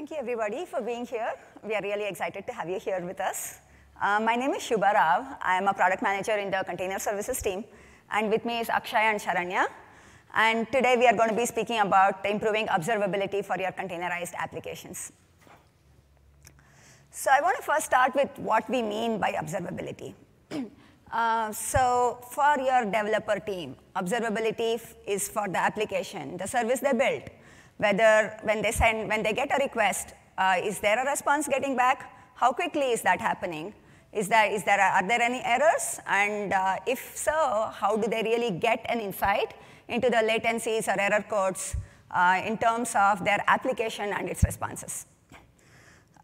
Thank you, everybody, for being here. We are really excited to have you here with us. Uh, my name is Shubha Rao. I am a product manager in the container services team. And with me is Akshay and Sharanya. And today we are going to be speaking about improving observability for your containerized applications. So I want to first start with what we mean by observability. uh, so for your developer team, observability is for the application, the service they built. Whether when they send, when they get a request, uh, is there a response getting back? How quickly is that happening? Is there, is there are there any errors? And uh, if so, how do they really get an insight into the latencies or error codes uh, in terms of their application and its responses?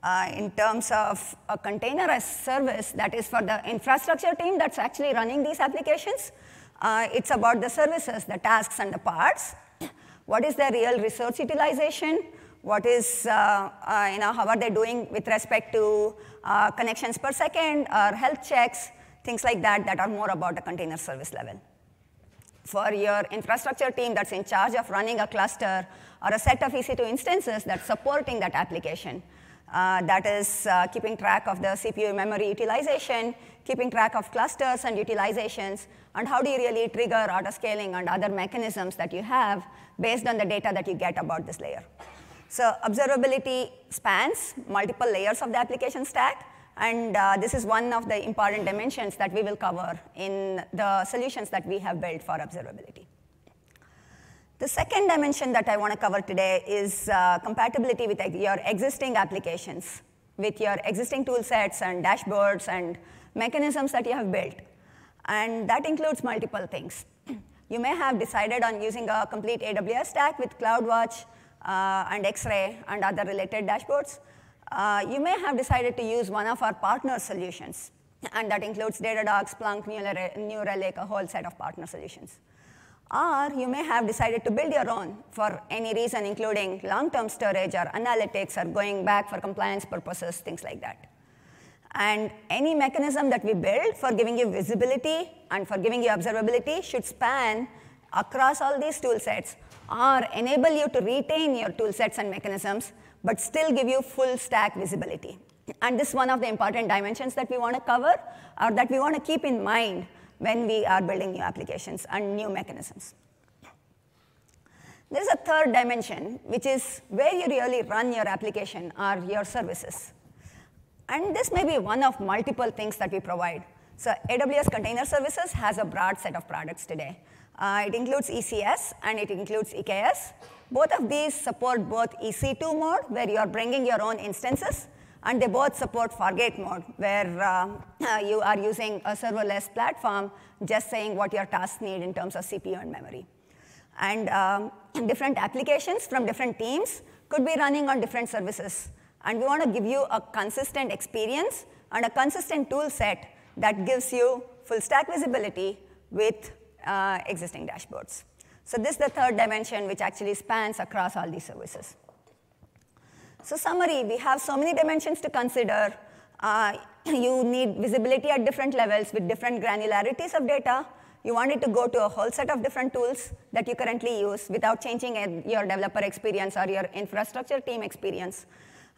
Uh, in terms of a container as service that is for the infrastructure team that's actually running these applications. Uh, it's about the services, the tasks, and the pods. What is their real resource utilization? What is, uh, uh you know, how are they doing with respect to uh, connections per second or health checks, things like that that are more about the container service level. For your infrastructure team that's in charge of running a cluster or a set of EC2 instances that's supporting that application, uh, that is uh, keeping track of the CPU memory utilization, keeping track of clusters and utilizations, and how do you really trigger autoscaling and other mechanisms that you have based on the data that you get about this layer. So observability spans multiple layers of the application stack, and uh, this is one of the important dimensions that we will cover in the solutions that we have built for observability. The second dimension that I want to cover today is uh, compatibility with your existing applications, with your existing tool sets and dashboards and mechanisms that you have built. And that includes multiple things. you may have decided on using a complete AWS stack with CloudWatch uh, and X-Ray and other related dashboards. Uh, you may have decided to use one of our partner solutions, and that includes Datadog, Splunk, New Relic, a whole set of partner solutions. Or you may have decided to build your own for any reason, including long-term storage or analytics or going back for compliance purposes, things like that. And any mechanism that we build for giving you visibility and for giving you observability should span across all these tool sets or enable you to retain your tool sets and mechanisms, but still give you full stack visibility. And this is one of the important dimensions that we want to cover or that we want to keep in mind when we are building new applications and new mechanisms. There's a third dimension, which is where you really run your application or your services. And this may be one of multiple things that we provide. So AWS Container Services has a broad set of products today. Uh, it includes ECS and it includes EKS. Both of these support both EC2 mode, where you are bringing your own instances, and they both support Fargate mode, where uh, you are using a serverless platform, just saying what your tasks need in terms of CPU and memory. And um, different applications from different teams could be running on different services. And we want to give you a consistent experience and a consistent tool set that gives you full stack visibility with uh, existing dashboards. So this is the third dimension, which actually spans across all these services. So summary, we have so many dimensions to consider. Uh, you need visibility at different levels with different granularities of data. You want it to go to a whole set of different tools that you currently use without changing your developer experience or your infrastructure team experience.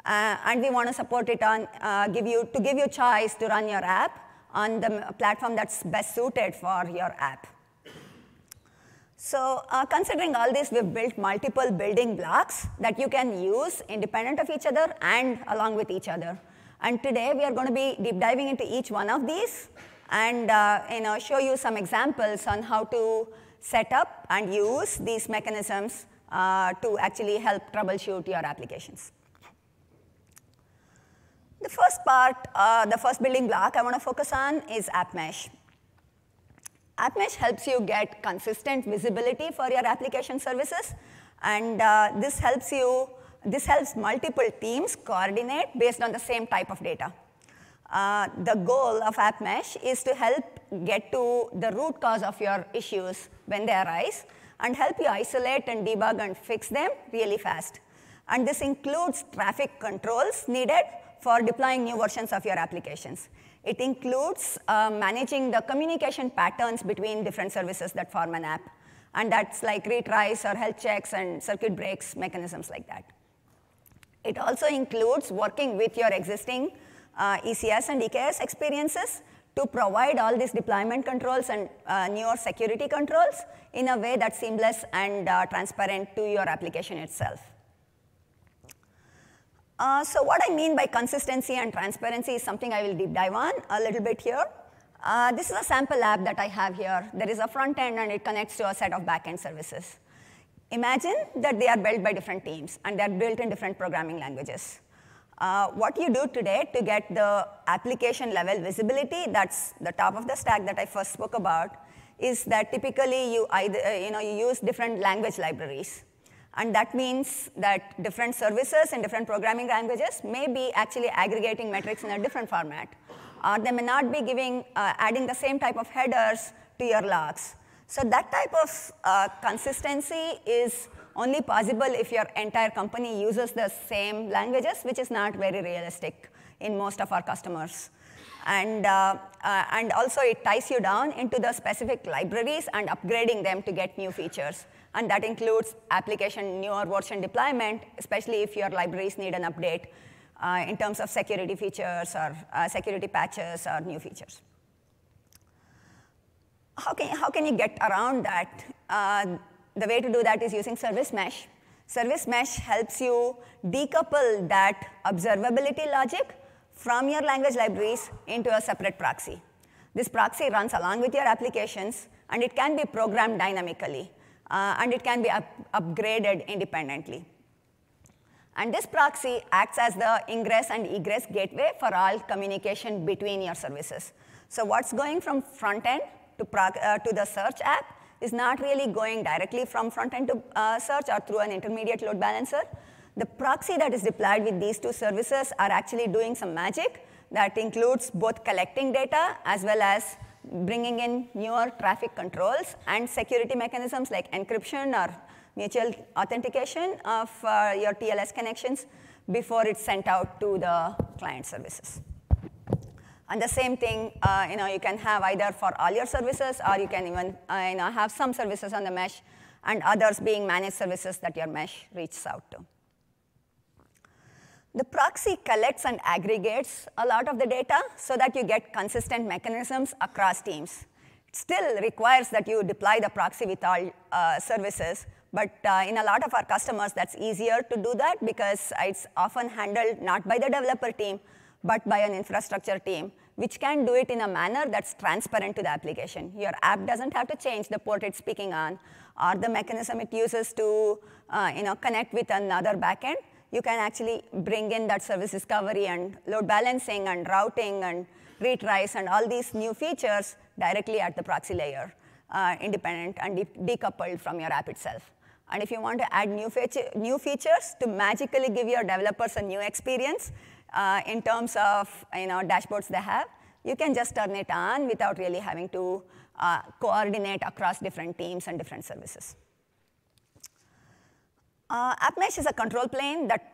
Uh, and we want to support it on, uh, give you, to give you choice to run your app on the platform that's best suited for your app. So uh, considering all this, we've built multiple building blocks that you can use independent of each other and along with each other. And today we are going to be deep diving into each one of these and uh, you know, show you some examples on how to set up and use these mechanisms uh, to actually help troubleshoot your applications. The first part, uh, the first building block I want to focus on is AppMesh. AppMesh helps you get consistent visibility for your application services, and uh, this helps you, this helps multiple teams coordinate based on the same type of data. Uh, the goal of AppMesh is to help get to the root cause of your issues when they arise and help you isolate and debug and fix them really fast. And this includes traffic controls needed for deploying new versions of your applications. It includes uh, managing the communication patterns between different services that form an app. And that's like retries or health checks and circuit breaks, mechanisms like that. It also includes working with your existing uh, ECS and EKS experiences to provide all these deployment controls and uh, newer security controls in a way that's seamless and uh, transparent to your application itself. Uh, so what I mean by consistency and transparency is something I will deep dive on a little bit here. Uh, this is a sample app that I have here. There is a front end and it connects to a set of backend services. Imagine that they are built by different teams and they're built in different programming languages. Uh, what you do today to get the application level visibility, that's the top of the stack that I first spoke about, is that typically you, either, uh, you, know, you use different language libraries. And that means that different services and different programming languages may be actually aggregating metrics in a different format. Or they may not be giving, uh, adding the same type of headers to your logs. So that type of uh, consistency is only possible if your entire company uses the same languages, which is not very realistic in most of our customers. And, uh, uh, and also it ties you down into the specific libraries and upgrading them to get new features. And that includes application newer version deployment, especially if your libraries need an update uh, in terms of security features or uh, security patches or new features how can, how can you get around that? Uh, the way to do that is using service mesh. Service mesh helps you decouple that observability logic from your language libraries into a separate proxy. This proxy runs along with your applications, and it can be programmed dynamically, uh, and it can be up upgraded independently. And this proxy acts as the ingress and egress gateway for all communication between your services. So what's going from front end to, uh, to the search app is not really going directly from front end to uh, search or through an intermediate load balancer. The proxy that is deployed with these two services are actually doing some magic that includes both collecting data as well as bringing in newer traffic controls and security mechanisms like encryption or mutual authentication of uh, your TLS connections before it's sent out to the client services. And the same thing, uh, you know, you can have either for all your services, or you can even uh, you know, have some services on the mesh, and others being managed services that your mesh reaches out to. The proxy collects and aggregates a lot of the data so that you get consistent mechanisms across teams. It still requires that you deploy the proxy with all uh, services, but uh, in a lot of our customers, that's easier to do that because it's often handled not by the developer team, but by an infrastructure team, which can do it in a manner that's transparent to the application. Your app doesn't have to change the port it's speaking on or the mechanism it uses to uh, you know, connect with another backend. You can actually bring in that service discovery and load balancing and routing and retries and all these new features directly at the proxy layer, uh, independent and de decoupled from your app itself. And if you want to add new, new features to magically give your developers a new experience, uh, in terms of you know, dashboards they have, you can just turn it on without really having to uh, coordinate across different teams and different services. Uh, AppMesh is a control plane that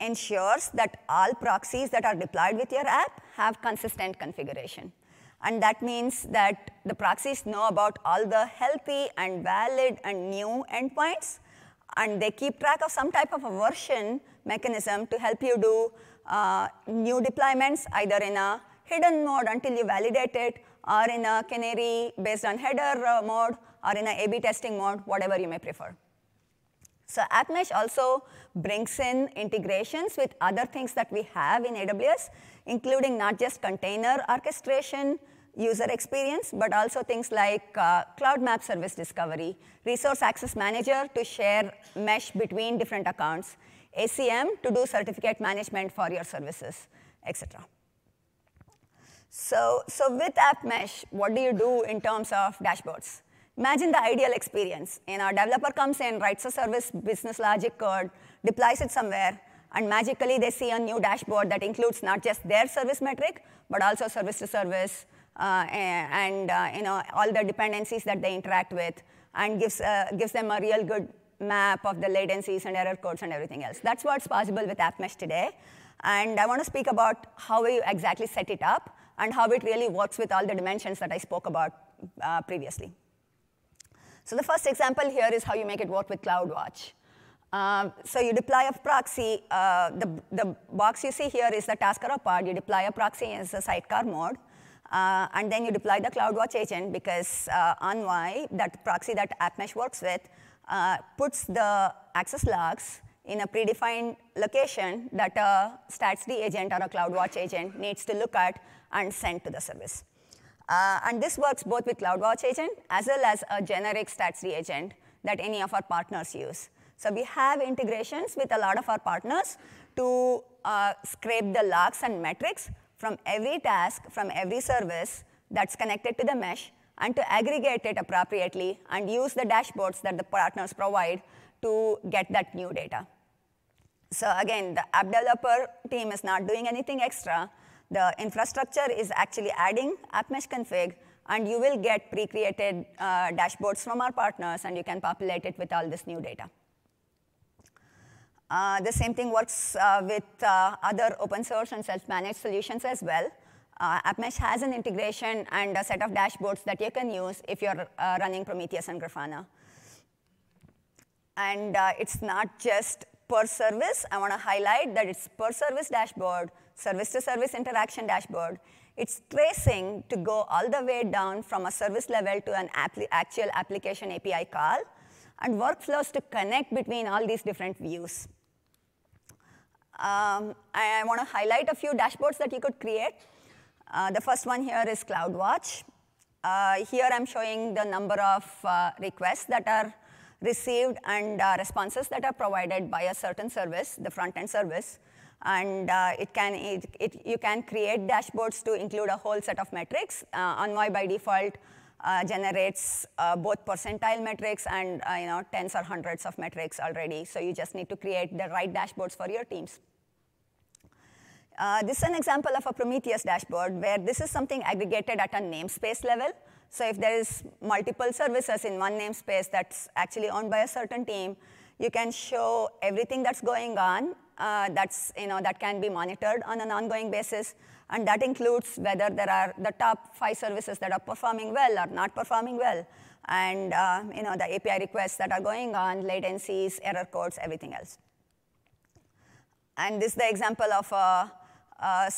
ensures that all proxies that are deployed with your app have consistent configuration. And that means that the proxies know about all the healthy and valid and new endpoints, and they keep track of some type of a version mechanism to help you do uh, new deployments, either in a hidden mode until you validate it, or in a canary based on header uh, mode, or in a A-B testing mode, whatever you may prefer. So AppMesh also brings in integrations with other things that we have in AWS, including not just container orchestration, user experience, but also things like uh, Cloud Map Service Discovery, Resource Access Manager to share mesh between different accounts, ACM to do certificate management for your services, etc. So, so with AppMesh, what do you do in terms of dashboards? Imagine the ideal experience. You know, a developer comes in, writes a service business logic code, deploys it somewhere, and magically they see a new dashboard that includes not just their service metric, but also service to service, uh, and, uh, you know, all the dependencies that they interact with, and gives, uh, gives them a real good map of the latencies and error codes and everything else. That's what's possible with AppMesh today. And I want to speak about how we exactly set it up and how it really works with all the dimensions that I spoke about uh, previously. So the first example here is how you make it work with CloudWatch. Um, so you deploy a proxy. Uh, the, the box you see here is the task or pod. You deploy a proxy as a sidecar mode. Uh, and then you deploy the CloudWatch agent because uh, Envoy, that proxy that AppMesh works with, uh, puts the access logs in a predefined location that a StatsD agent or a CloudWatch agent needs to look at and send to the service. Uh, and this works both with CloudWatch agent as well as a generic StatsD agent that any of our partners use. So we have integrations with a lot of our partners to uh, scrape the logs and metrics from every task, from every service that's connected to the mesh, and to aggregate it appropriately and use the dashboards that the partners provide to get that new data. So again, the app developer team is not doing anything extra. The infrastructure is actually adding AppMesh config, and you will get pre-created uh, dashboards from our partners, and you can populate it with all this new data. Uh, the same thing works uh, with uh, other open source and self-managed solutions as well. Uh, AppMesh has an integration and a set of dashboards that you can use if you're uh, running Prometheus and Grafana. And it's not just per service. I want to highlight that it's per service dashboard, service to service interaction dashboard. It's tracing to go all the way down from a service level to an actual application API call, and workflows to connect between all these different views. Um, I want to highlight a few dashboards that you could create. Uh, the first one here is CloudWatch. Uh, here I'm showing the number of uh, requests that are received and uh, responses that are provided by a certain service, the front-end service. And uh, it can, it, it, you can create dashboards to include a whole set of metrics. Uh, Envoy by default uh, generates uh, both percentile metrics and uh, you know, tens or hundreds of metrics already. So you just need to create the right dashboards for your teams. Uh, this is an example of a Prometheus dashboard where this is something aggregated at a namespace level. So if there is multiple services in one namespace that's actually owned by a certain team, you can show everything that's going on uh, that's, you know, that can be monitored on an ongoing basis. And that includes whether there are the top five services that are performing well or not performing well, and uh, you know, the API requests that are going on, latencies, error codes, everything else. And this is the example of uh, uh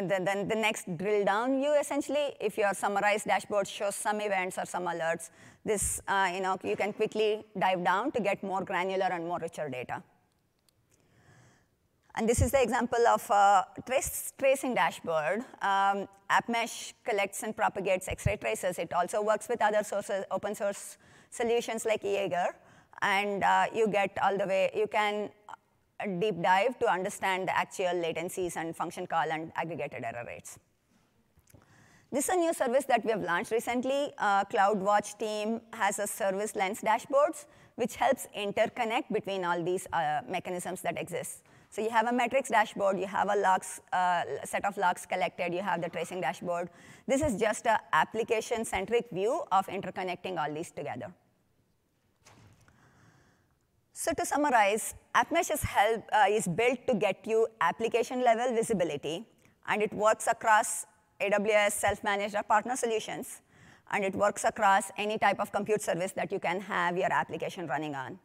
then the next drill down view, essentially, if your summarized dashboard shows some events or some alerts, this, uh, you know, you can quickly dive down to get more granular and more richer data. And this is the example of a tracing dashboard. Um, AppMesh collects and propagates X-ray traces. It also works with other sources, open source solutions like Jaeger. And uh, you get all the way, you can deep dive to understand the actual latencies and function call and aggregated error rates. This is a new service that we have launched recently. Uh, CloudWatch team has a ServiceLens dashboards, which helps interconnect between all these uh, mechanisms that exist. So you have a metrics dashboard, you have a logs, uh, set of logs collected, you have the tracing dashboard. This is just an application-centric view of interconnecting all these together. So to summarize, AppMesh is, help, uh, is built to get you application level visibility, and it works across AWS self-managed or partner solutions, and it works across any type of compute service that you can have your application running on.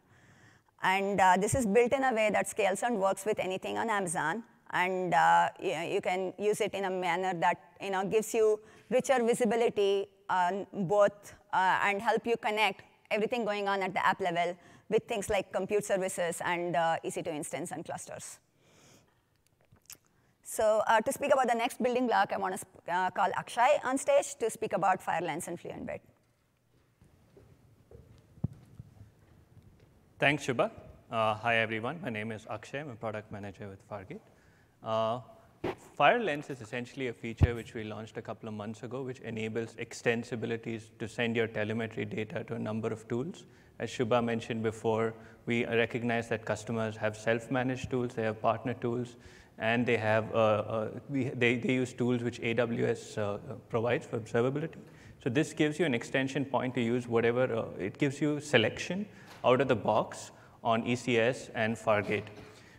And uh, this is built in a way that scales and works with anything on Amazon, and uh, you, know, you, can use it in a manner that you know, gives you richer visibility on both uh, and help you connect everything going on at the app level with things like compute services and uh, EC2 instance and clusters. So uh, to speak about the next building block, I want to uh, call Akshay on stage to speak about FireLens and FluentBit. Thanks, Shubha. Uh, hi, everyone. My name is Akshay. I'm a product manager with Fargate. Uh, FireLens is essentially a feature which we launched a couple of months ago, which enables extensibilities to send your telemetry data to a number of tools as Shubha mentioned before, we recognize that customers have self-managed tools, they have partner tools, and they have uh, uh, we, they, they use tools which AWS uh, provides for observability. So this gives you an extension point to use whatever, uh, it gives you selection out of the box on ECS and Fargate.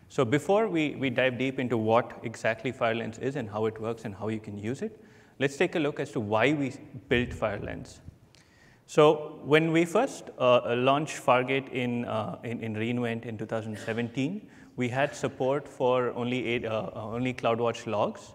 So before we, we dive deep into what exactly FireLens is and how it works and how you can use it, let's take a look as to why we built FireLens. So when we first uh, launched Fargate in, uh, in, in, re:Invent in 2017, we had support for only, eight, uh, uh only CloudWatch logs.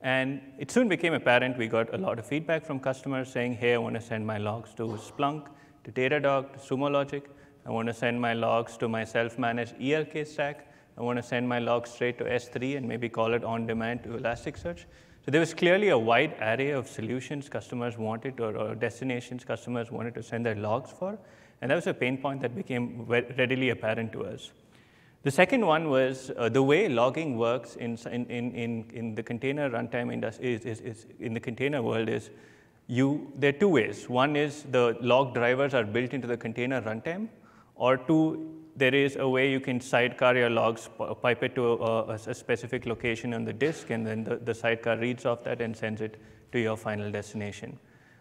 And it soon became apparent we got a lot of feedback from customers saying, hey, I want to send my logs to Splunk, to Datadog, to Sumo Logic. I want to send my logs to my self-managed ELK stack. I want to send my logs straight to S3 and maybe call it on demand to Elasticsearch. So there was clearly a wide array of solutions customers wanted or, or, destinations customers wanted to send their logs for. And that was a pain point that became readily apparent to us. The second one was uh, the way logging works in, in, in, in the container runtime industry is, is, is, in the container world is you, there are two ways. One is the log drivers are built into the container runtime, or two, there is a way you can sidecar your logs, pipe it to a, a specific location on the disk, and then the, the, sidecar reads off that and sends it to your final destination.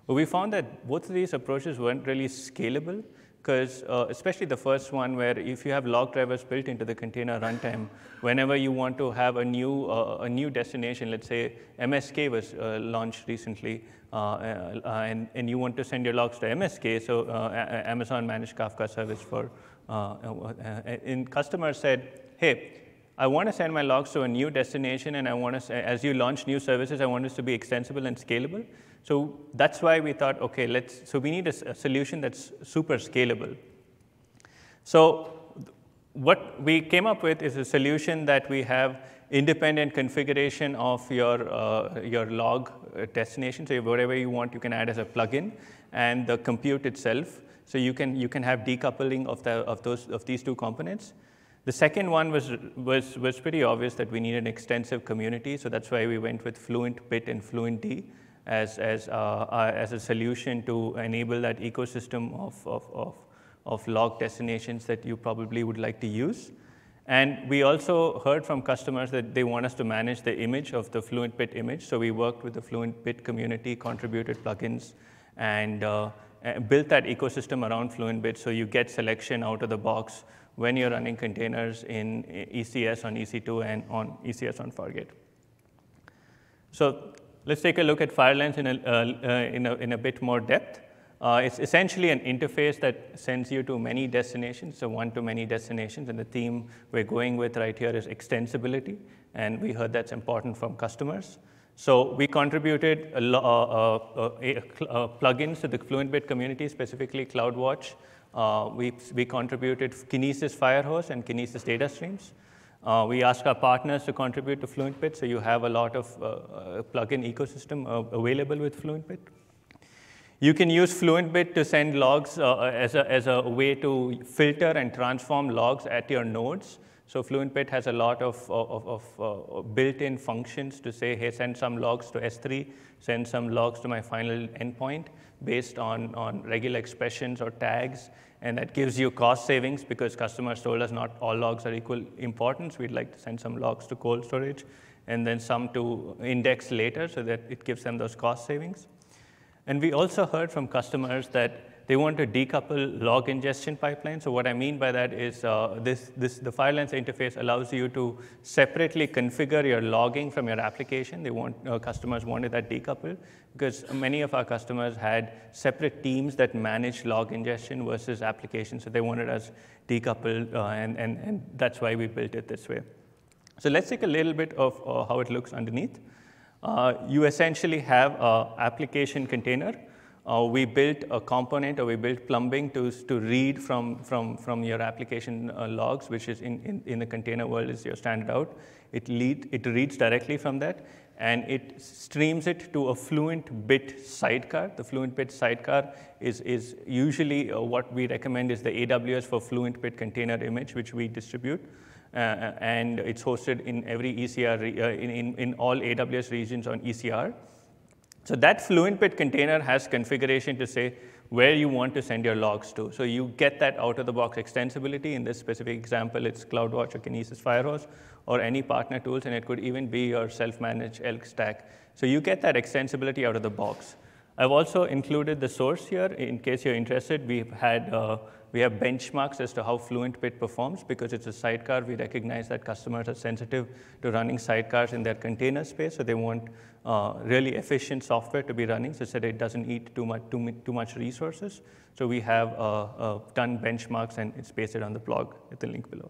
But we found that both of these approaches weren't really scalable, because uh, especially the first one, where if you have log drivers built into the container runtime, whenever you want to have a new, uh, a new destination, let's say MSK was uh, launched recently, uh, uh, and, and you want to send your logs to MSK, so uh, Amazon Managed Kafka Service for and customers said, hey, I want to send my logs to a new destination, and I want to, as you launch new services, I want this to be extensible and scalable. So that's why we thought, okay, let's, so we need a, a solution that's super scalable. So what we came up with is a solution that we have independent configuration of your, uh, your log destination. So whatever you want, you can add as a plugin, and the compute itself. So you can, you can have decoupling of, the, of, those, of these two components. The second one was, was, was pretty obvious that we need an extensive community, so that's why we went with Fluent Bit and Fluent D as, as, uh, uh, as a solution to enable that ecosystem of, of, of, of log destinations that you probably would like to use. And we also heard from customers that they want us to manage the image of the Fluent Bit image. So we worked with the Fluent Bit community, contributed plugins, and uh, built that ecosystem around Fluent Bit so you get selection out of the box when you're running containers in ECS on EC2 and on ECS on Fargate. So let's take a look at FireLens in a, uh, in a, in a bit more depth. Uh, it's essentially an interface that sends you to many destinations, so one-to-many destinations. And the theme we're going with right here is extensibility, and we heard that's important from customers. So we contributed a, uh, uh, uh, plugins to the FluentBit community, specifically CloudWatch. We, we contributed Kinesis Firehose and Kinesis data streams. Uh, we ask our partners to contribute to FluentBit, so you have a lot of uh, plugin ecosystem uh, available with FluentBit. You can use FluentBit to send logs as, a, as a way to filter and transform logs at your nodes. So FluentBit has a lot of, of, of uh, built-in functions to say, hey, send some logs to S3, send some logs to my final endpoint based on, on regular expressions or tags. And that gives you cost savings because customers told us not all logs are equal importance. We'd like to send some logs to cold storage and then some to index later so that it gives them those cost savings. And we also heard from customers that they want to decouple log ingestion pipeline. So what I mean by that is uh, this, this, the FireLens interface allows you to separately configure your logging from your application. They want, uh, customers wanted that decoupled because many of our customers had separate teams that managed log ingestion versus applications. So they wanted us decoupled, uh, and, and, and that's why we built it this way. So let's take a little bit of uh, how it looks underneath. Uh, you essentially have an application container uh, we built a component or we built plumbing to, to read from, from, from your application uh, logs, which is in, in, in, the container world is your standard out. It, lead, it reads directly from that and it streams it to a Fluent Bit sidecar. The Fluent Bit sidecar is, is usually uh, what we recommend is the AWS for Fluent Bit container image, which we distribute. Uh, uh and it's hosted in every ECR, uh, in, in, in all AWS regions on ECR. So that Fluent Bit container has configuration to say where you want to send your logs to. So you get that out-of-the-box extensibility. In this specific example, it's CloudWatch or Kinesis Firehose or any partner tools, and it could even be your self-managed Elk stack. So you get that extensibility out of the box. I've also included the source here in case you're interested. We've had uh, we have benchmarks as to how fluent FluentBit performs because it's a sidecar. We recognize that customers are sensitive to running sidecars in their container space, so they want uh, really efficient software to be running such that it doesn't eat too much, too, too much resources. So we have uh, uh, done benchmarks and it's pasted on the blog at the link below.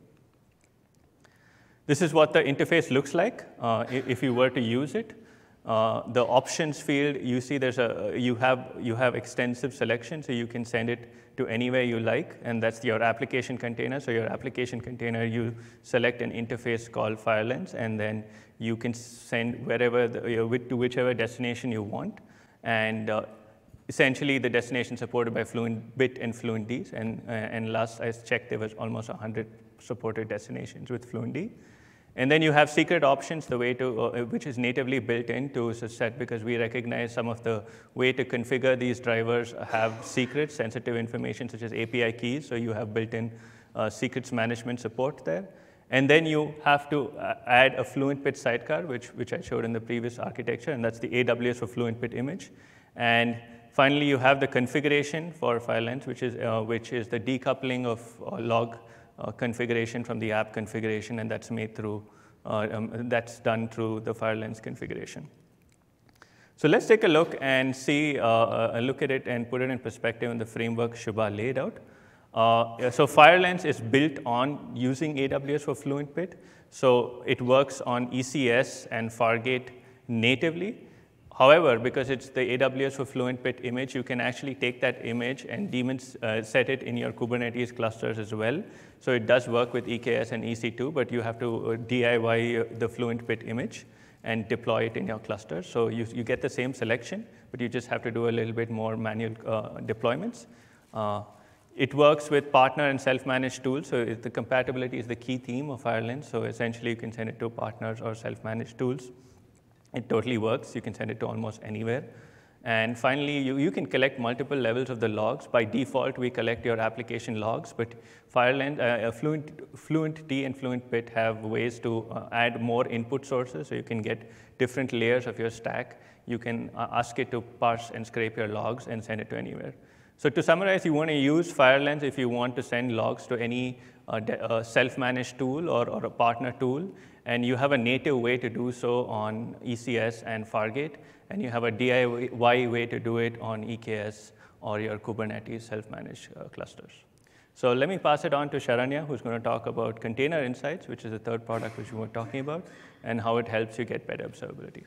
This is what the interface looks like uh, if you were to use it. Uh, the options field, you see there's a, you have, you have extensive selection, so you can send it to anywhere you like, and that's your application container. So your application container, you select an interface called FireLens, and then you can send wherever, the, you to whichever destination you want. And uh, essentially, the destination supported by FluentBit and FluentD, and, uh, and last I checked, there was almost 100 supported destinations with FluentD. And then you have secret options, the way to, uh, which is natively built into set because we recognize some of the way to configure these drivers have secrets, sensitive information such as API keys. So you have built-in uh, secrets management support there. And then you have to uh, add a FluentBit sidecar, which, which I showed in the previous architecture, and that's the AWS for FluentBit image. And finally, you have the configuration for FireLens, which is, uh, which is the decoupling of uh, log configuration from the app configuration, and that's made through, uh, um, that's done through the FireLens configuration. So let's take a look and see, uh, look at it and put it in perspective in the framework Shubha laid out. Uh, so FireLens is built on using AWS for FluentBit. So it works on ECS and Fargate natively. However, because it's the AWS for FluentBit image, you can actually take that image and daemons, uh, set it in your Kubernetes clusters as well. So it does work with EKS and EC2, but you have to uh, DIY the Fluent FluentBit image and deploy it in your cluster. So you, you get the same selection, but you just have to do a little bit more manual uh, deployments. Uh, it works with partner and self-managed tools, so the compatibility is the key theme of FireLens. So essentially, you can send it to partners or self-managed tools. It totally works. You can send it to almost anywhere. And finally, you, you can collect multiple levels of the logs. By default, we collect your application logs, but FireLens, uh, Fluent, FluentD and FluentBit have ways to uh, add more input sources, so you can get different layers of your stack. You can uh, ask it to parse and scrape your logs and send it to anywhere. So to summarize, you want to use FireLens if you want to send logs to any uh, uh, self-managed tool or, or a partner tool, and you have a native way to do so on ECS and Fargate, and you have a DIY way to do it on EKS or your Kubernetes self-managed uh, clusters. So let me pass it on to Sharanya, who's going to talk about Container Insights, which is the third product which we were talking about, and how it helps you get better observability.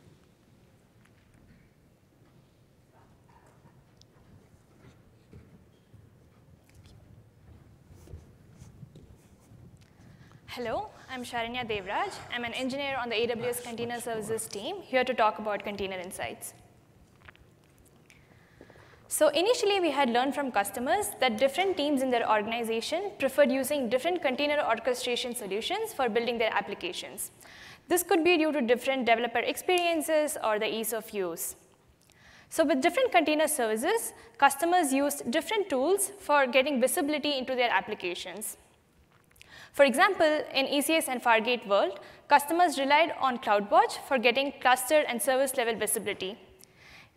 Hello, I'm Sharanya Devraj. I'm an engineer on the AWS Container Services team, here to talk about Container Insights. So initially, we had learned from customers that different teams in their organization preferred using different container orchestration solutions for building their applications. This could be due to different developer experiences or the ease of use. So with different container services, customers used different tools for getting visibility into their applications. For example, in ECS and Fargate world, customers relied on CloudWatch for getting cluster and service level visibility.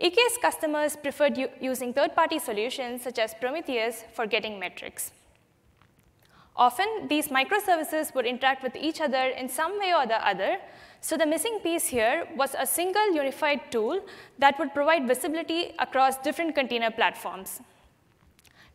EKS customers preferred using third-party solutions such as Prometheus for getting metrics. Often, these microservices would interact with each other in some way or the other, so the missing piece here was a single unified tool that would provide visibility across different container platforms.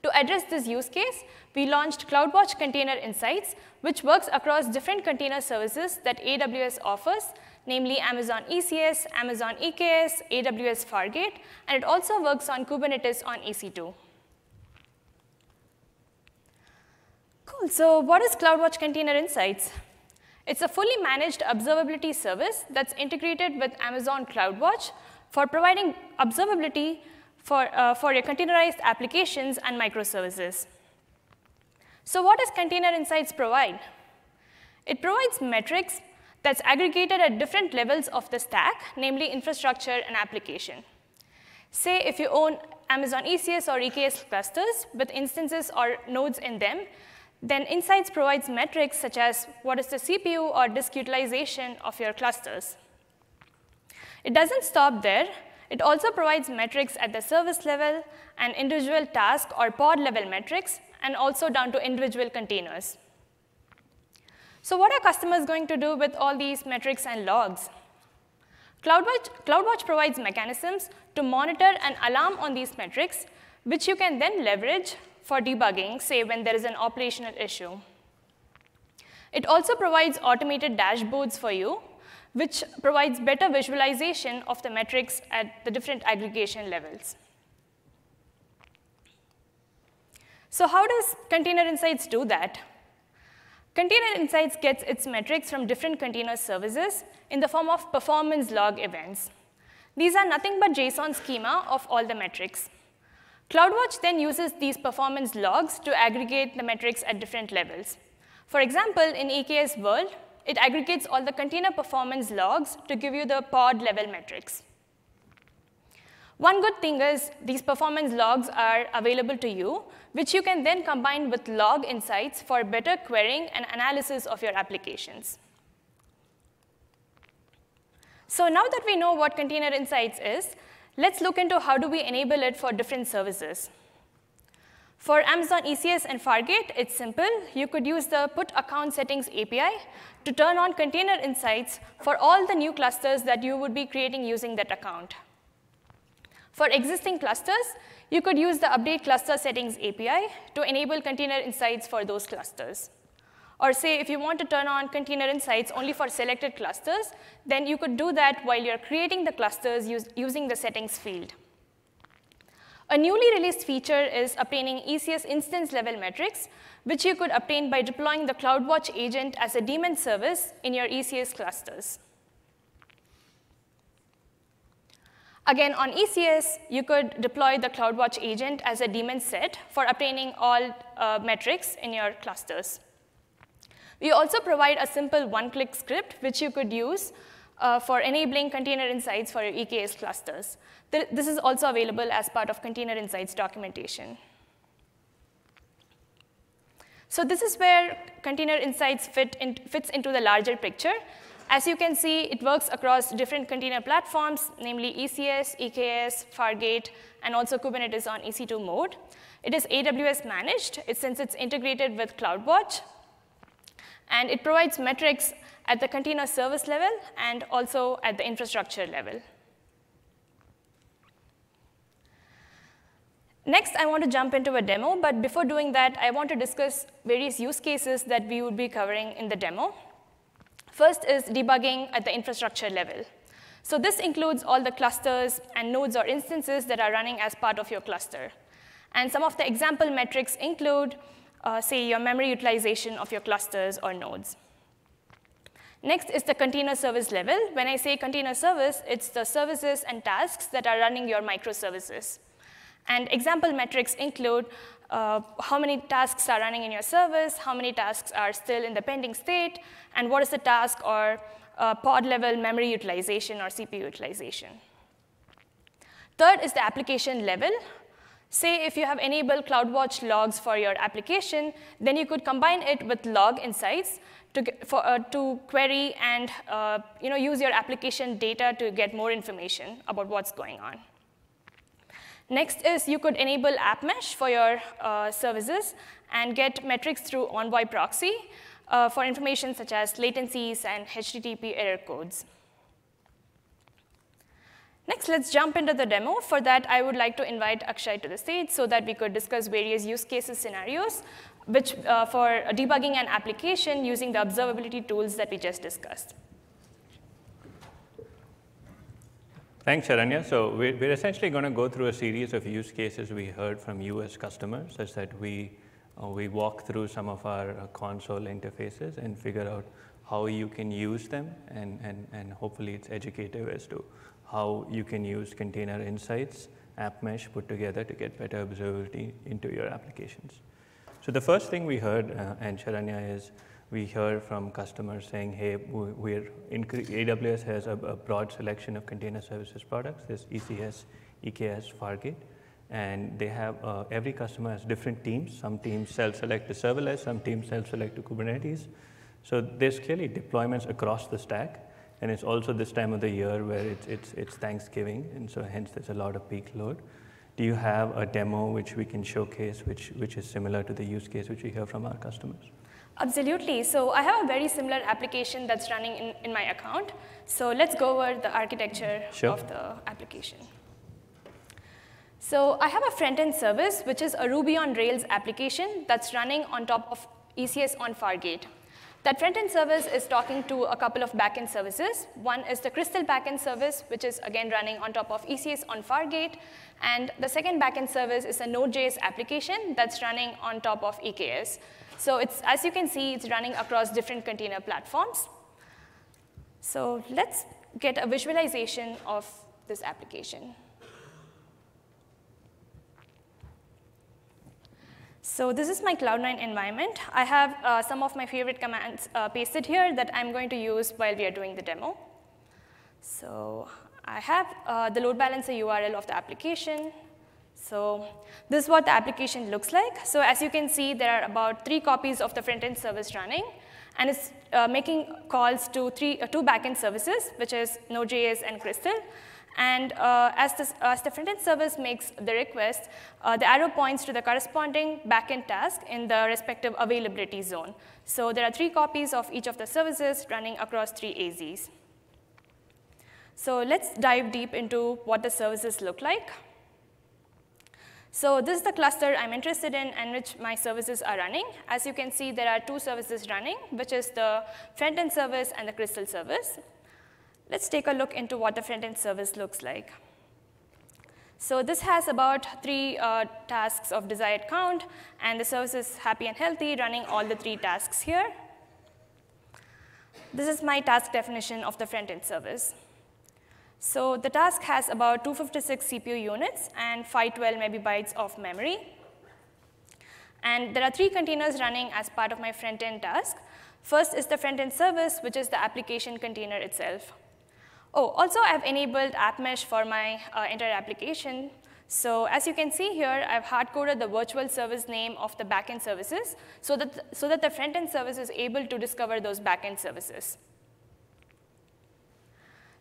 To address this use case, we launched CloudWatch Container Insights, which works across different container services that AWS offers, namely Amazon ECS, Amazon EKS, AWS Fargate, and it also works on Kubernetes on EC2. Cool, so what is CloudWatch Container Insights? It's a fully managed observability service that's integrated with Amazon CloudWatch for providing observability for, uh, for your containerized applications and microservices. So what does Container Insights provide? It provides metrics that's aggregated at different levels of the stack, namely infrastructure and application. Say if you own Amazon ECS or EKS clusters with instances or nodes in them, then Insights provides metrics such as what is the CPU or disk utilization of your clusters. It doesn't stop there. It also provides metrics at the service level and individual task or pod level metrics and also down to individual containers. So what are customers going to do with all these metrics and logs? CloudWatch, CloudWatch provides mechanisms to monitor and alarm on these metrics, which you can then leverage for debugging, say when there is an operational issue. It also provides automated dashboards for you, which provides better visualization of the metrics at the different aggregation levels. So how does Container Insights do that? Container Insights gets its metrics from different container services in the form of performance log events. These are nothing but JSON schema of all the metrics. CloudWatch then uses these performance logs to aggregate the metrics at different levels. For example, in EKS World, it aggregates all the container performance logs to give you the pod level metrics. One good thing is these performance logs are available to you, which you can then combine with log insights for better querying and analysis of your applications. So now that we know what Container Insights is, let's look into how do we enable it for different services. For Amazon ECS and Fargate, it's simple. You could use the put account settings API to turn on container insights for all the new clusters that you would be creating using that account. For existing clusters, you could use the update cluster settings API to enable container insights for those clusters. Or say if you want to turn on container insights only for selected clusters, then you could do that while you're creating the clusters using the settings field. A newly released feature is obtaining ECS instance level metrics, which you could obtain by deploying the CloudWatch agent as a daemon service in your ECS clusters. Again, on ECS, you could deploy the CloudWatch agent as a daemon set for obtaining all uh, metrics in your clusters. We also provide a simple one-click script, which you could use uh, for enabling container insights for EKS clusters. This is also available as part of Container Insights documentation. So this is where Container Insights fit in, fits into the larger picture. As you can see, it works across different container platforms, namely ECS, EKS, Fargate, and also Kubernetes on EC2 mode. It is AWS managed since it's integrated with CloudWatch. And it provides metrics at the container service level and also at the infrastructure level. Next, I want to jump into a demo, but before doing that, I want to discuss various use cases that we would be covering in the demo. First is debugging at the infrastructure level. So this includes all the clusters and nodes or instances that are running as part of your cluster. And some of the example metrics include, uh, say, your memory utilization of your clusters or nodes. Next is the container service level. When I say container service, it's the services and tasks that are running your microservices. And example metrics include uh, how many tasks are running in your service, how many tasks are still in the pending state, and what is the task or uh, pod level memory utilization or CPU utilization. Third is the application level. Say if you have enabled CloudWatch logs for your application, then you could combine it with log insights to, for, uh, to query and uh, you know, use your application data to get more information about what's going on. Next is you could enable app mesh for your uh, services and get metrics through Envoy proxy uh, for information such as latencies and HTTP error codes. Next, let's jump into the demo. For that, I would like to invite Akshay to the stage so that we could discuss various use cases scenarios which, uh, for debugging an application using the observability tools that we just discussed. Thanks, Sharanya. So we're, essentially going to go through a series of use cases we heard from you as customers, such that we, uh, we walk through some of our uh, console interfaces and figure out how you can use them, and, and, and hopefully it's educative as to how you can use container insights, app mesh put together to get better observability into your applications. So the first thing we heard, uh, and Sharanya, is we hear from customers saying, hey, we're AWS has a, a, broad selection of container services products. There's ECS, EKS, Fargate, and they have, uh, every customer has different teams. Some teams self-select to serverless, some teams self-select to Kubernetes. So there's clearly deployments across the stack, and it's also this time of the year where it's, it's, it's Thanksgiving, and so hence there's a lot of peak load. Do you have a demo which we can showcase, which, which is similar to the use case which we hear from our customers? Absolutely. So I have a very similar application that's running in, in my account. So let's go over the architecture Sure. of the application. So I have a front-end service, which is a Ruby on Rails application that's running on top of ECS on Fargate. That front-end service is talking to a couple of backend services. One is the Crystal backend service, which is again running on top of ECS on Fargate. And the second backend service is a Node.js application that's running on top of EKS. So it's, as you can see, it's running across different container platforms. So let's get a visualization of this application. So this is my Cloud9 environment. I have uh, some of my favorite commands uh, pasted here that I'm going to use while we are doing the demo. So I have uh, the load balancer URL of the application. So this is what the application looks like. So as you can see, there are about three copies of the front-end service running. And it's uh, making calls to three, uh, two backend services, which is Node.js and Crystal. And uh, as, this, as the front-end service makes the request, uh, the arrow points to the corresponding backend task in the respective availability zone. So there are three copies of each of the services running across three AZs. So let's dive deep into what the services look like. So this is the cluster I'm interested in and which my services are running. As you can see, there are two services running, which is the front-end service and the Crystal service. Let's take a look into what the front-end service looks like. So this has about three uh, tasks of desired count, and the service is happy and healthy, running all the three tasks here. This is my task definition of the front-end service. So the task has about 256 CPU units and 512 megabytes of memory. And there are three containers running as part of my front-end task. First is the front-end service, which is the application container itself. Oh, also I've enabled app mesh for my uh, entire application. So as you can see here, I've hard-coded the virtual service name of the backend services so that, so that the front-end service is able to discover those backend services.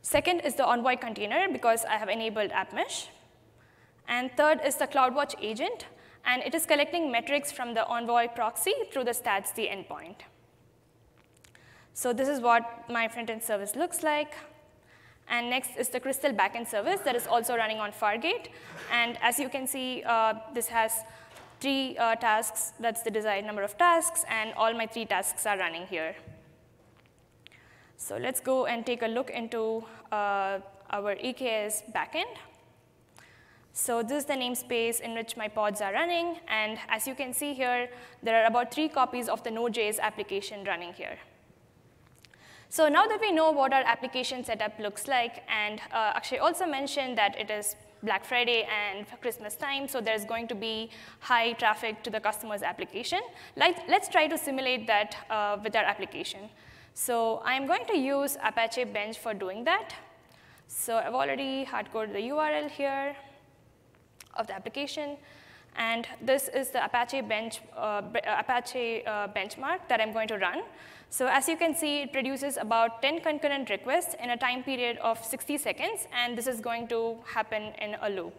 Second is the Envoy container because I have enabled app mesh. And third is the CloudWatch agent, and it is collecting metrics from the Envoy proxy through the StatsD endpoint. So this is what my front-end service looks like. And next is the Crystal backend service that is also running on Fargate. And as you can see, uh, this has three uh, tasks. That's the desired number of tasks, and all my three tasks are running here. So let's go and take a look into uh, our EKS backend. So this is the namespace in which my pods are running. And as you can see here, there are about three copies of the Node.js application running here. So now that we know what our application setup looks like, and uh, Akshay also mentioned that it is Black Friday and Christmas time, so there's going to be high traffic to the customer's application. Like, let's try to simulate that uh, with our application. So I'm going to use Apache Bench for doing that. So I've already hardcoded the URL here of the application. And this is the Apache, bench, uh, Apache uh, benchmark that I'm going to run. So as you can see, it produces about 10 concurrent requests in a time period of 60 seconds, and this is going to happen in a loop.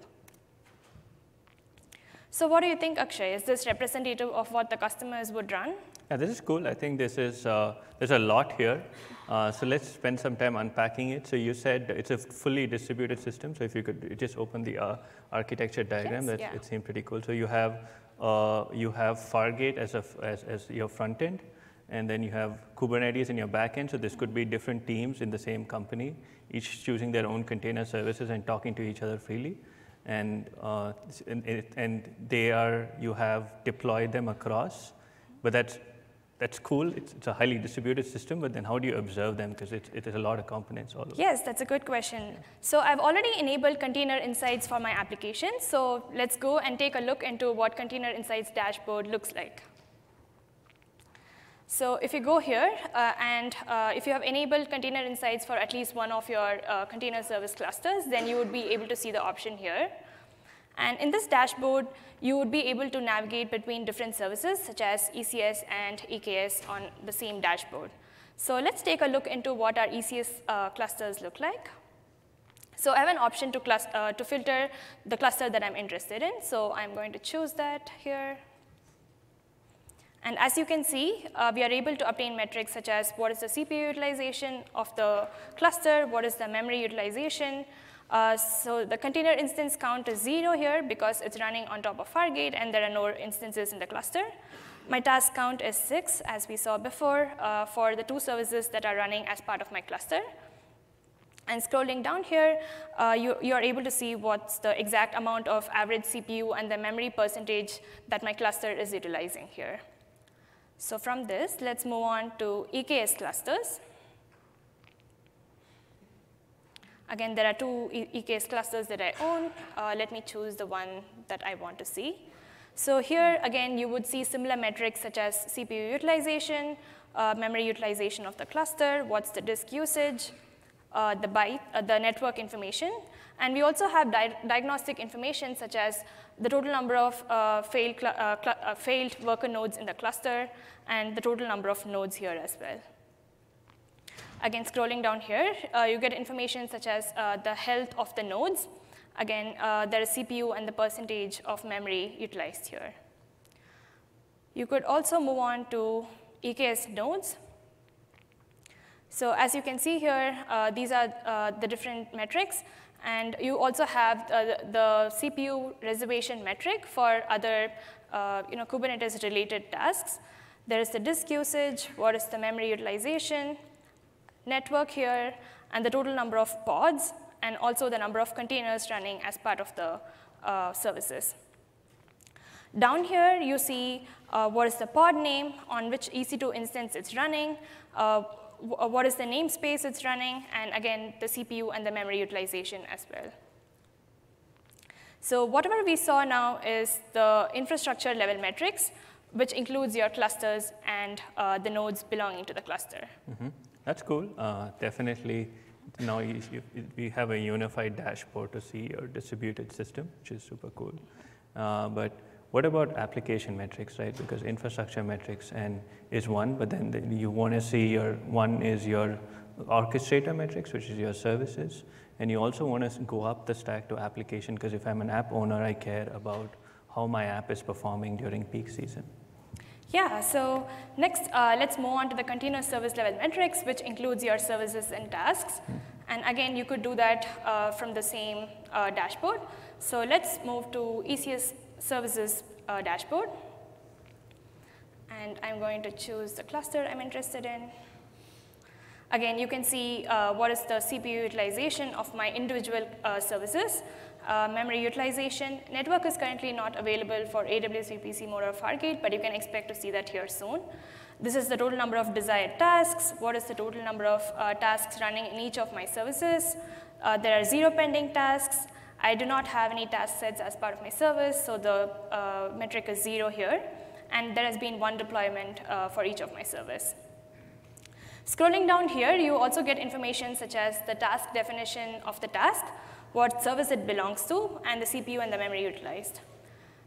So what do you think, Akshay? Is this representative of what the customers would run? Yeah, this is cool. I think this is, uh, there's a lot here. Uh, so let's spend some time unpacking it. So you said it's a fully distributed system. So if you could just open the uh, architecture diagram, Yes, that yeah. it seemed pretty cool. So you have, uh, you have Fargate as, a, as, as your front end, and then you have Kubernetes in your backend. So this could be different teams in the same company, each choosing their own container services and talking to each other freely. And, uh, and, and they are, you have deployed them across, but that's that's cool. It's, it's a highly distributed system, but then how do you observe them? Because it, it is a lot of components all over. Yes, that's a good question. So I've already enabled Container Insights for my application. So let's go and take a look into what Container Insights dashboard looks like. So if you go here, uh, and uh, if you have enabled Container Insights for at least one of your uh, container service clusters, then you would be able to see the option here. And in this dashboard, you would be able to navigate between different services, such as ECS and EKS on the same dashboard. So let's take a look into what our ECS uh, clusters look like. So I have an option to, uh, to filter the cluster that I'm interested in. So I'm going to choose that here. And as you can see, uh, we are able to obtain metrics such as what is the CPU utilization of the cluster, what is the memory utilization. Uh, so the container instance count is zero here because it's running on top of Fargate and there are no instances in the cluster. My task count is six, as we saw before, uh, for the two services that are running as part of my cluster. And scrolling down here, uh, you, you, are able to see what's the exact amount of average CPU and the memory percentage that my cluster is utilizing here. So from this, let's move on to EKS clusters. Again, there are two EKS clusters that I own. Uh, let me choose the one that I want to see. So here, again, you would see similar metrics such as CPU utilization, uh, memory utilization of the cluster, what's the disk usage, uh, the byte, uh, the network information. And we also have di diagnostic information such as the total number of uh, failed, uh, uh, failed worker nodes in the cluster, and the total number of nodes here as well. Again, scrolling down here, uh, you get information such as uh, the health of the nodes. Again, uh, there is CPU and the percentage of memory utilized here. You could also move on to EKS nodes. So as you can see here, these are the different metrics. And you also have uh, the CPU reservation metric for other uh, you know, Kubernetes-related tasks. There is the disk usage, what is the memory utilization, network here, and the total number of pods, and also the number of containers running as part of the uh, services. Down here, you see uh, what is the pod name, on which EC2 instance it's running, uh, what is the namespace it's running, and again, the CPU and the memory utilization as well. So whatever we saw now is the infrastructure level metrics, which includes your clusters and uh, the nodes belonging to the cluster. Mm -hmm. That's cool. Uh, definitely, now you, you, we have a unified dashboard to see your distributed system, which is super cool. Uh, but what about application metrics, right? Because infrastructure metrics and is one, but then the, you want to see your one is your orchestrator metrics, which is your services, and you also want to go up the stack to application because if I'm an app owner, I care about how my app is performing during peak season. Yeah, so next, uh, let's move on to the continuous service level metrics, which includes your services and tasks. Hmm. And again, you could do that uh, from the same uh, dashboard. So let's move to ECS services uh, dashboard. And I'm going to choose the cluster I'm interested in. Again, you can see uh, what is the CPU utilization of my individual uh, services. Uh, memory utilization. Network is currently not available for AWS VPC mode or Fargate, but you can expect to see that here soon. This is the total number of desired tasks. What is the total number of uh, tasks running in each of my services? Uh, there are zero pending tasks. I do not have any task sets as part of my service, so the uh, metric is zero here. And there has been one deployment uh, for each of my service. Scrolling down here, you also get information such as the task definition of the task, what service it belongs to, and the CPU and the memory utilized.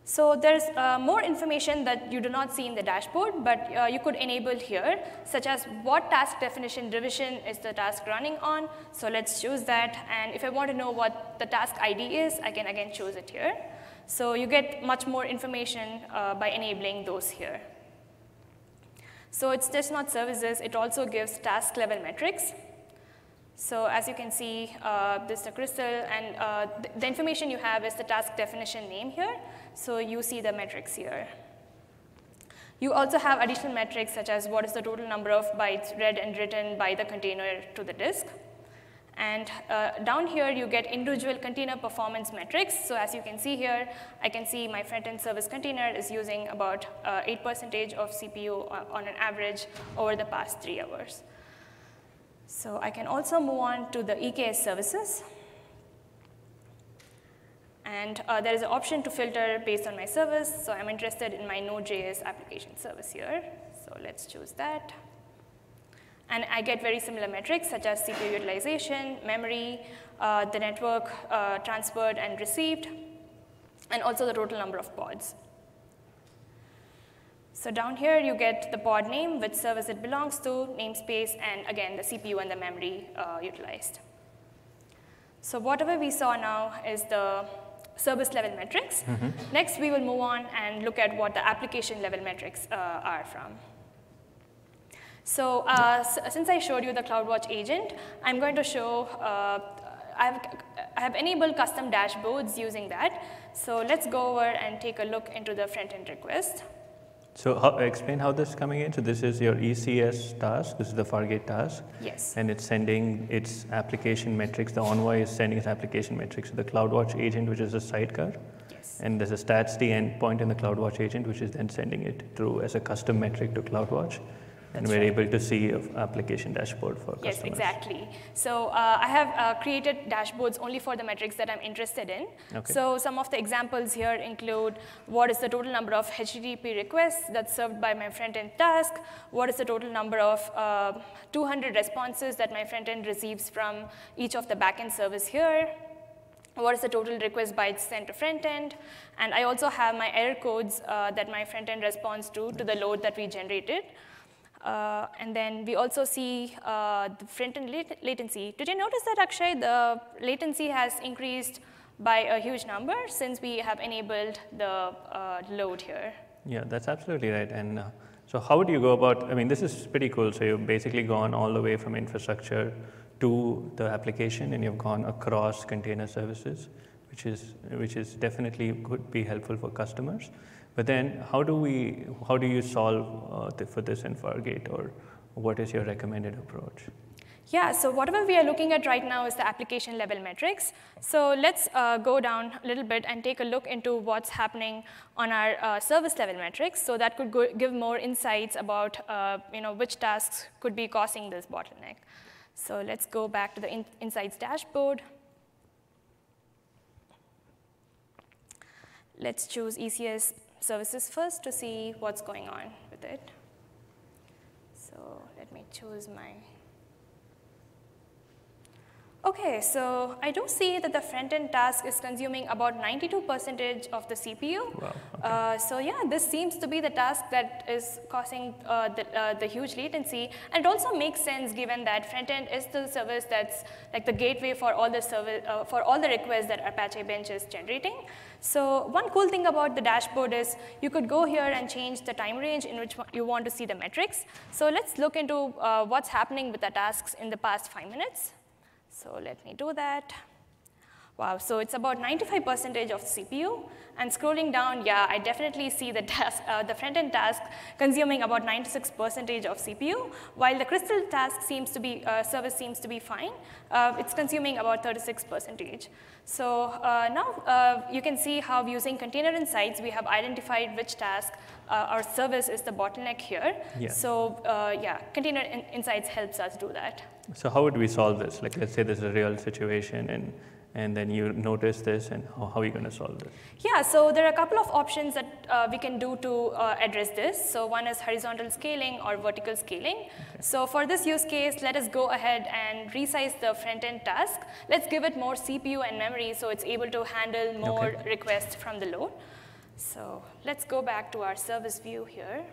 So there's uh, more information that you do not see in the dashboard, but uh, you could enable here, such as what task definition revision is the task running on. So let's choose that. And if I want to know what the task ID is, I can again choose it here. So you get much more information uh, by enabling those here. So it's just not services, it also gives task level metrics. So as you can see, uh, this is the crystal, and uh, th the information you have is the task definition name here. So you see the metrics here. You also have additional metrics such as what is the total number of bytes read and written by the container to the disk. And uh, down here, you get individual container performance metrics. So as you can see here, I can see my front-end service container is using about 8% uh, of CPU uh, on an average over the past three hours. So I can also move on to the EKS services. And uh, there is an option to filter based on my service. So I'm interested in my Node.js application service here. So let's choose that. And I get very similar metrics such as CPU utilization, memory, uh, the network uh, transferred and received, and also the total number of pods. So down here, you get the pod name, which service it belongs to, namespace, and again, the CPU and the memory uh, utilized. So whatever we saw now is the service level metrics. Next, we will move on and look at what the application level metrics uh, are from. So uh, since I showed you the CloudWatch agent, I'm going to show, uh, I've, I have enabled custom dashboards using that. So let's go over and take a look into the front-end request. So how, explain how this is coming in. So this is your ECS task. This is the Fargate task. Yes. And it's sending its application metrics. The Envoy is sending its application metrics to the CloudWatch agent, which is a sidecar. Yes. And there's a stats D endpoint in the CloudWatch agent, which is then sending it through as a custom metric to CloudWatch and we're able to see an application dashboard for yes, customers. Yes, exactly. So uh, I have uh, created dashboards only for the metrics that I'm interested in. Okay. So some of the examples here include what is the total number of HTTP requests that's served by my front-end task, what is the total number of uh, 200 responses that my front-end receives from each of the backend service here, what is the total request bytes sent to front end, and I also have my error codes uh, that my front end responds to, to the load that we generated. Uh, and then we also see uh, the front-end lat latency. Did you notice that, Akshay, the latency has increased by a huge number since we have enabled the uh, load here? Yeah, that's absolutely right. And uh, so how would you go about, I mean, this is pretty cool. So you've basically gone all the way from infrastructure to the application and you've gone across container services, which is, which is definitely could be helpful for customers. But then how do we, how do you solve uh, for this in Fargate or what is your recommended approach? Yeah, so whatever we are looking at right now is the application level metrics. So let's uh, go down a little bit and take a look into what's happening on our uh, service level metrics. So that could go, give more insights about uh, you know, which tasks could be causing this bottleneck. So let's go back to the in insights dashboard. Let's choose ECS services first to see what's going on with it. So let me choose my Okay, so I do see that the front-end task is consuming about 92% of the CPU. Wow, okay. uh, so yeah, this seems to be the task that is causing uh, the, uh, the, huge latency. And it also makes sense given that front-end is the service that's like the gateway for all the service, uh, for all the requests that Apache Bench is generating. So one cool thing about the dashboard is you could go here and change the time range in which you want to see the metrics. So let's look into uh, what's happening with the tasks in the past five minutes. So let me do that. Wow, so it's about 95% of CPU. And scrolling down, yeah, I definitely see the, task, uh, the front-end task consuming about 96% of CPU, while the Crystal task seems to be, uh, service seems to be fine. Uh, it's consuming about 36%. So uh, now uh, you can see how using container insights, we have identified which task uh, our service is the bottleneck here. Yeah. So yeah, container in insights helps us do that. So how would we solve this? Like let's say there's a real situation and and then you notice this and how, how are you going to solve this? Yeah, so there are a couple of options that uh, we can do to uh, address this. So one is horizontal scaling or vertical scaling. Okay. So for this use case, let us go ahead and resize the front-end task. Let's give it more CPU and memory so it's able to handle more okay. requests from the load. So let's go back to our service view here.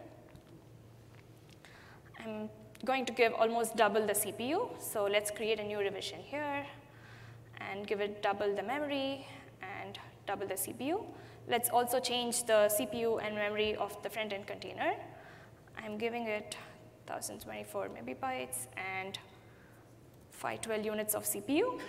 I'm going to give almost double the CPU. So let's create a new revision here and give it double the memory and double the CPU. Let's also change the CPU and memory of the front-end container. I'm giving it 1024 megabytes and 512 units of CPU.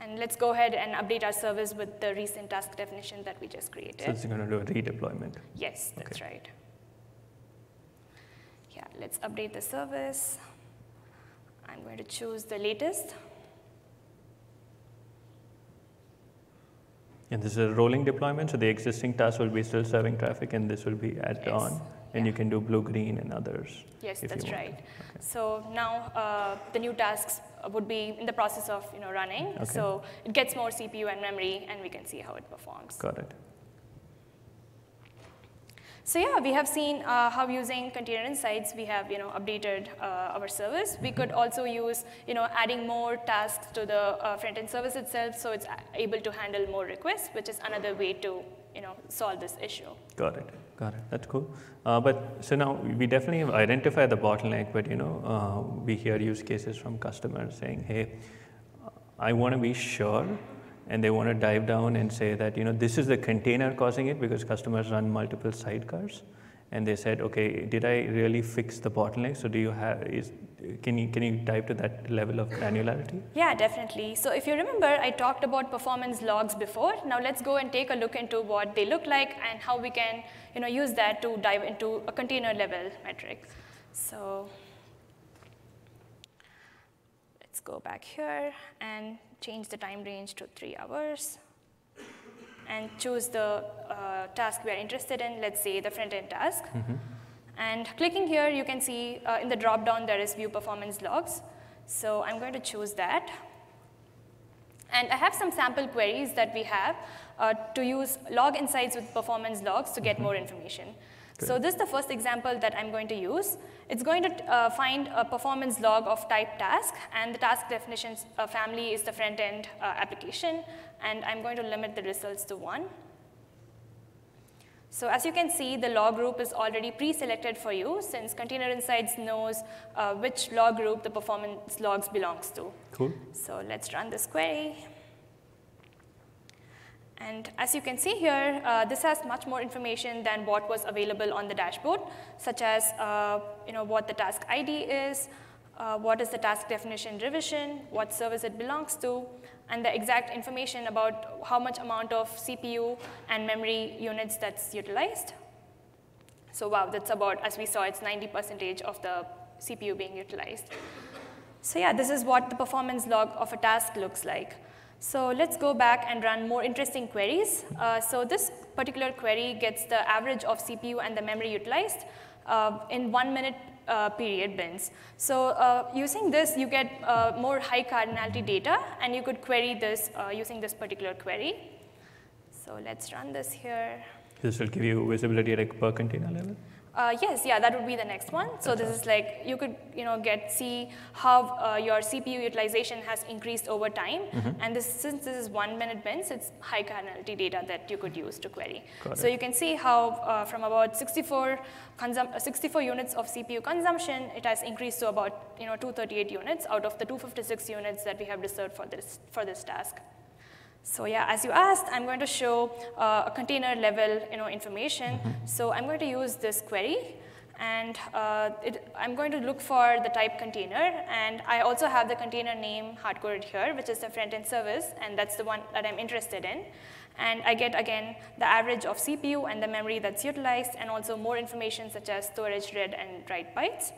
And let's go ahead and update our service with the recent task definition that we just created. So it's going to do a redeployment? Yes, that's okay. right. Yeah, let's update the service. I'm going to choose the latest. And this is a rolling deployment, so the existing task will be still serving traffic and this will be added yes. on. And yeah. you can do blue, green, and others. Yes, that's right. Okay. So now uh, the new tasks would be in the process of you know, running. Okay. So it gets more CPU and memory, and we can see how it performs. Got it. So yeah, we have seen uh, how using container insights, we have you know updated uh, our service. We could also use you know adding more tasks to the uh, front-end service itself, so it's able to handle more requests, which is another way to you know, solve this issue. Got it. Got it. That's cool. Uh, but so now we definitely have identified the bottleneck, but you know, uh, we hear use cases from customers saying, "Hey, I want to be sure," and they want to dive down and say that you know this is the container causing it because customers run multiple sidecars, and they said, "Okay, did I really fix the bottleneck? So do you have is can you can you dive to that level of granularity? Yeah, definitely. So if you remember, I talked about performance logs before. Now let's go and take a look into what they look like and how we can you know, use that to dive into a container level metric. So let's go back here and change the time range to three hours and choose the uh, task we are interested in, let's say the front-end task. Mm -hmm. And clicking here, you can see uh, in the drop-down there is view performance logs. So I'm going to choose that. And I have some sample queries that we have uh, to use log insights with performance logs to get mm -hmm. more information. Good. So this is the first example that I'm going to use. It's going to uh, find a performance log of type task, and the task definition uh, family is the front-end uh, application, and I'm going to limit the results to one. So as you can see, the log group is already pre-selected for you since Container Insights knows uh, which log group the performance logs belongs to. Cool. So let's run this query. And as you can see here, uh, this has much more information than what was available on the dashboard, such as uh, you know, what the task ID is, uh, what is the task definition revision, what service it belongs to, and the exact information about how much amount of CPU and memory units that's utilized. So wow, that's about, as we saw, it's 90 percentage of the CPU being utilized. So yeah, this is what the performance log of a task looks like. So let's go back and run more interesting queries. Uh, so this particular query gets the average of CPU and the memory utilized uh, in one minute uh, period bins. So uh, using this, you get uh, more high cardinality data, and you could query this uh, using this particular query. So let's run this here. This will give you visibility a per container level? Uh, yes, yeah, that would be the next one. So this is like, you could, you know, get, see how uh, your CPU utilization has increased over time. Mm -hmm. And this, since this is one minute bins, it's high cardinality data that you could use to query. Got so it. you can see how uh, from about 64, 64 units of CPU consumption, it has increased to about, you know, 238 units out of the 256 units that we have reserved for this, for this task. So yeah, as you asked, I'm going to show uh, a container level you know, information. Mm -hmm. So I'm going to use this query. And uh, it, I'm going to look for the type container. And I also have the container name hard-coded here, which is the front-end service. And that's the one that I'm interested in. And I get, again, the average of CPU and the memory that's utilized, and also more information such as storage read and write bytes.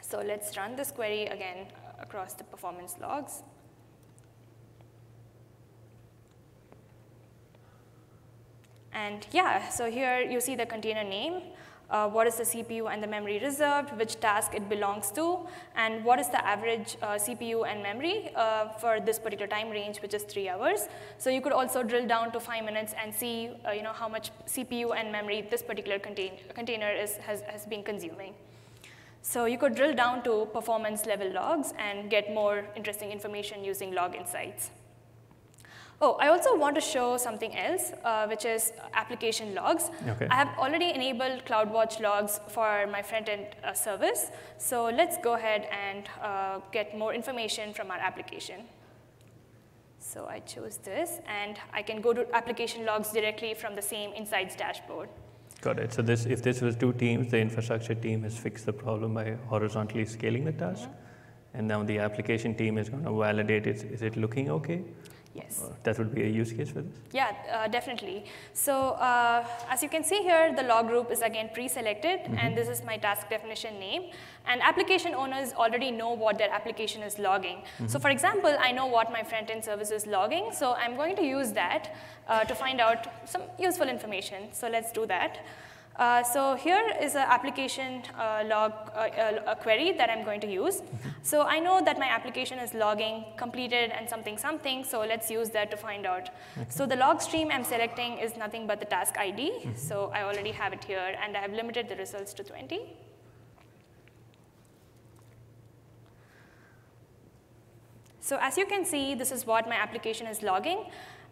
So let's run this query again across the performance logs. And yeah, so here you see the container name, uh, what is the CPU and the memory reserved, which task it belongs to, and what is the average uh, CPU and memory uh, for this particular time range, which is three hours. So you could also drill down to five minutes and see uh, you know, how much CPU and memory this particular contain container is, has, has been consuming. So you could drill down to performance level logs and get more interesting information using log insights. Oh, I also want to show something else, uh, which is application logs. Okay. I have already enabled CloudWatch logs for my front-end uh, service. So let's go ahead and uh, get more information from our application. So I choose this, and I can go to application logs directly from the same Insights dashboard. Got it. So this, if this was two teams, the infrastructure team has fixed the problem by horizontally scaling the task. Mm -hmm. And now the application team is going to validate, it. is it looking okay? Yes. Uh, that would be a use case for this? Yeah, uh, definitely. So uh, as you can see here, the log group is again pre-selected, mm -hmm. and this is my task definition name. And application owners already know what their application is logging. Mm -hmm. So for example, I know what my front-end service is logging, so I'm going to use that uh, to find out some useful information. So let's do that. Uh, so here is an application uh, log uh, query that I'm going to use. So I know that my application is logging completed and something something, so let's use that to find out. Okay. So the log stream I'm selecting is nothing but the task ID. Mm -hmm. So I already have it here, and I have limited the results to 20. So as you can see, this is what my application is logging.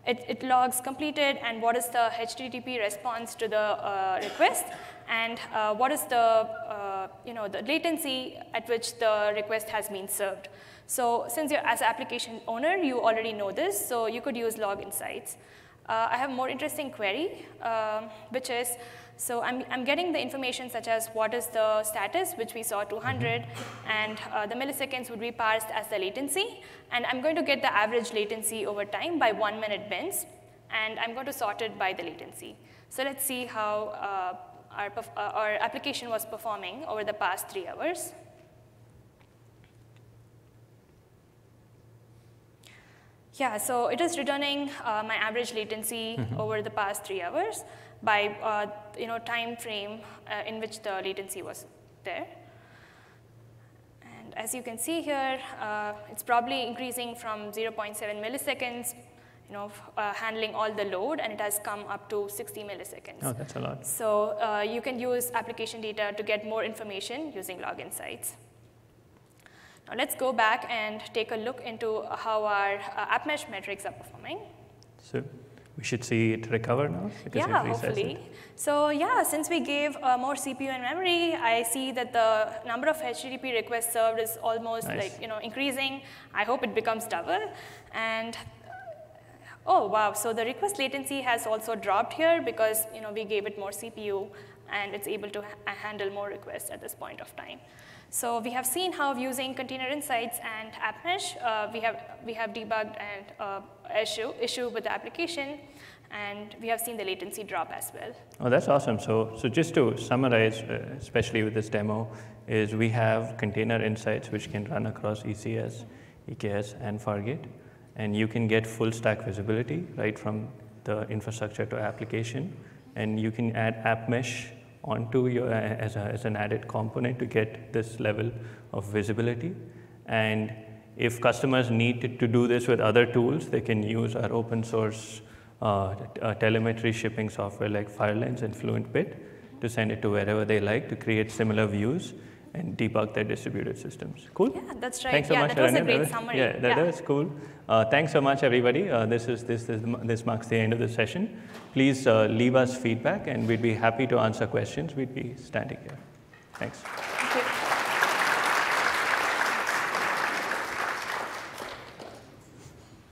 It, it, logs completed and what is the HTTP response to the uh, request and uh, what is the, uh, you know, the latency at which the request has been served. So since you're as application owner, you already know this, so you could use log insights. Uh, I have more interesting query, um, which is, so I'm, I'm getting the information such as what is the status, which we saw 200, and uh, the milliseconds would be parsed as the latency. And I'm going to get the average latency over time by one minute bins, and I'm going to sort it by the latency. So let's see how uh, our, uh, our application was performing over the past three hours. Yeah, so it is returning uh, my average latency mm -hmm. over the past three hours by uh, you know, time frame uh, in which the latency was there. And as you can see here, uh, it's probably increasing from 0.7 milliseconds, you know, uh, handling all the load, and it has come up to 60 milliseconds. Oh, that's a lot. So uh, you can use application data to get more information using log insights. Now let's go back and take a look into how our uh, app mesh metrics are performing. So we should see it recover now? yeah, hopefully. It. So yeah, since we gave uh, more CPU and memory, I see that the number of HTTP requests served is almost nice. like you know increasing. I hope it becomes double. And oh wow, so the request latency has also dropped here because you know we gave it more CPU and it's able to ha handle more requests at this point of time. So we have seen how using container insights and app mesh, uh, we, have, we have debugged an uh, issue, issue with the application, and we have seen the latency drop as well. Oh, that's awesome. So, so just to summarize, uh, especially with this demo, is we have container insights which can run across ECS, EKS, and Fargate, and you can get full stack visibility right from the infrastructure to application, and you can add app mesh onto your, as, a, as an added component to get this level of visibility. And if customers need to do this with other tools, they can use our open source uh, uh, telemetry shipping software like Firelens and FluentBit to send it to wherever they like to create similar views and debug their distributed systems. Cool? Yeah, that's right. Thanks so yeah, much, that was a great summary. Yeah, that yeah. was cool. Uh, thanks so much, everybody. Uh, this, is, this, this, this marks the end of the session. Please uh, leave us feedback, and we'd be happy to answer questions. We'd be standing here. Thanks.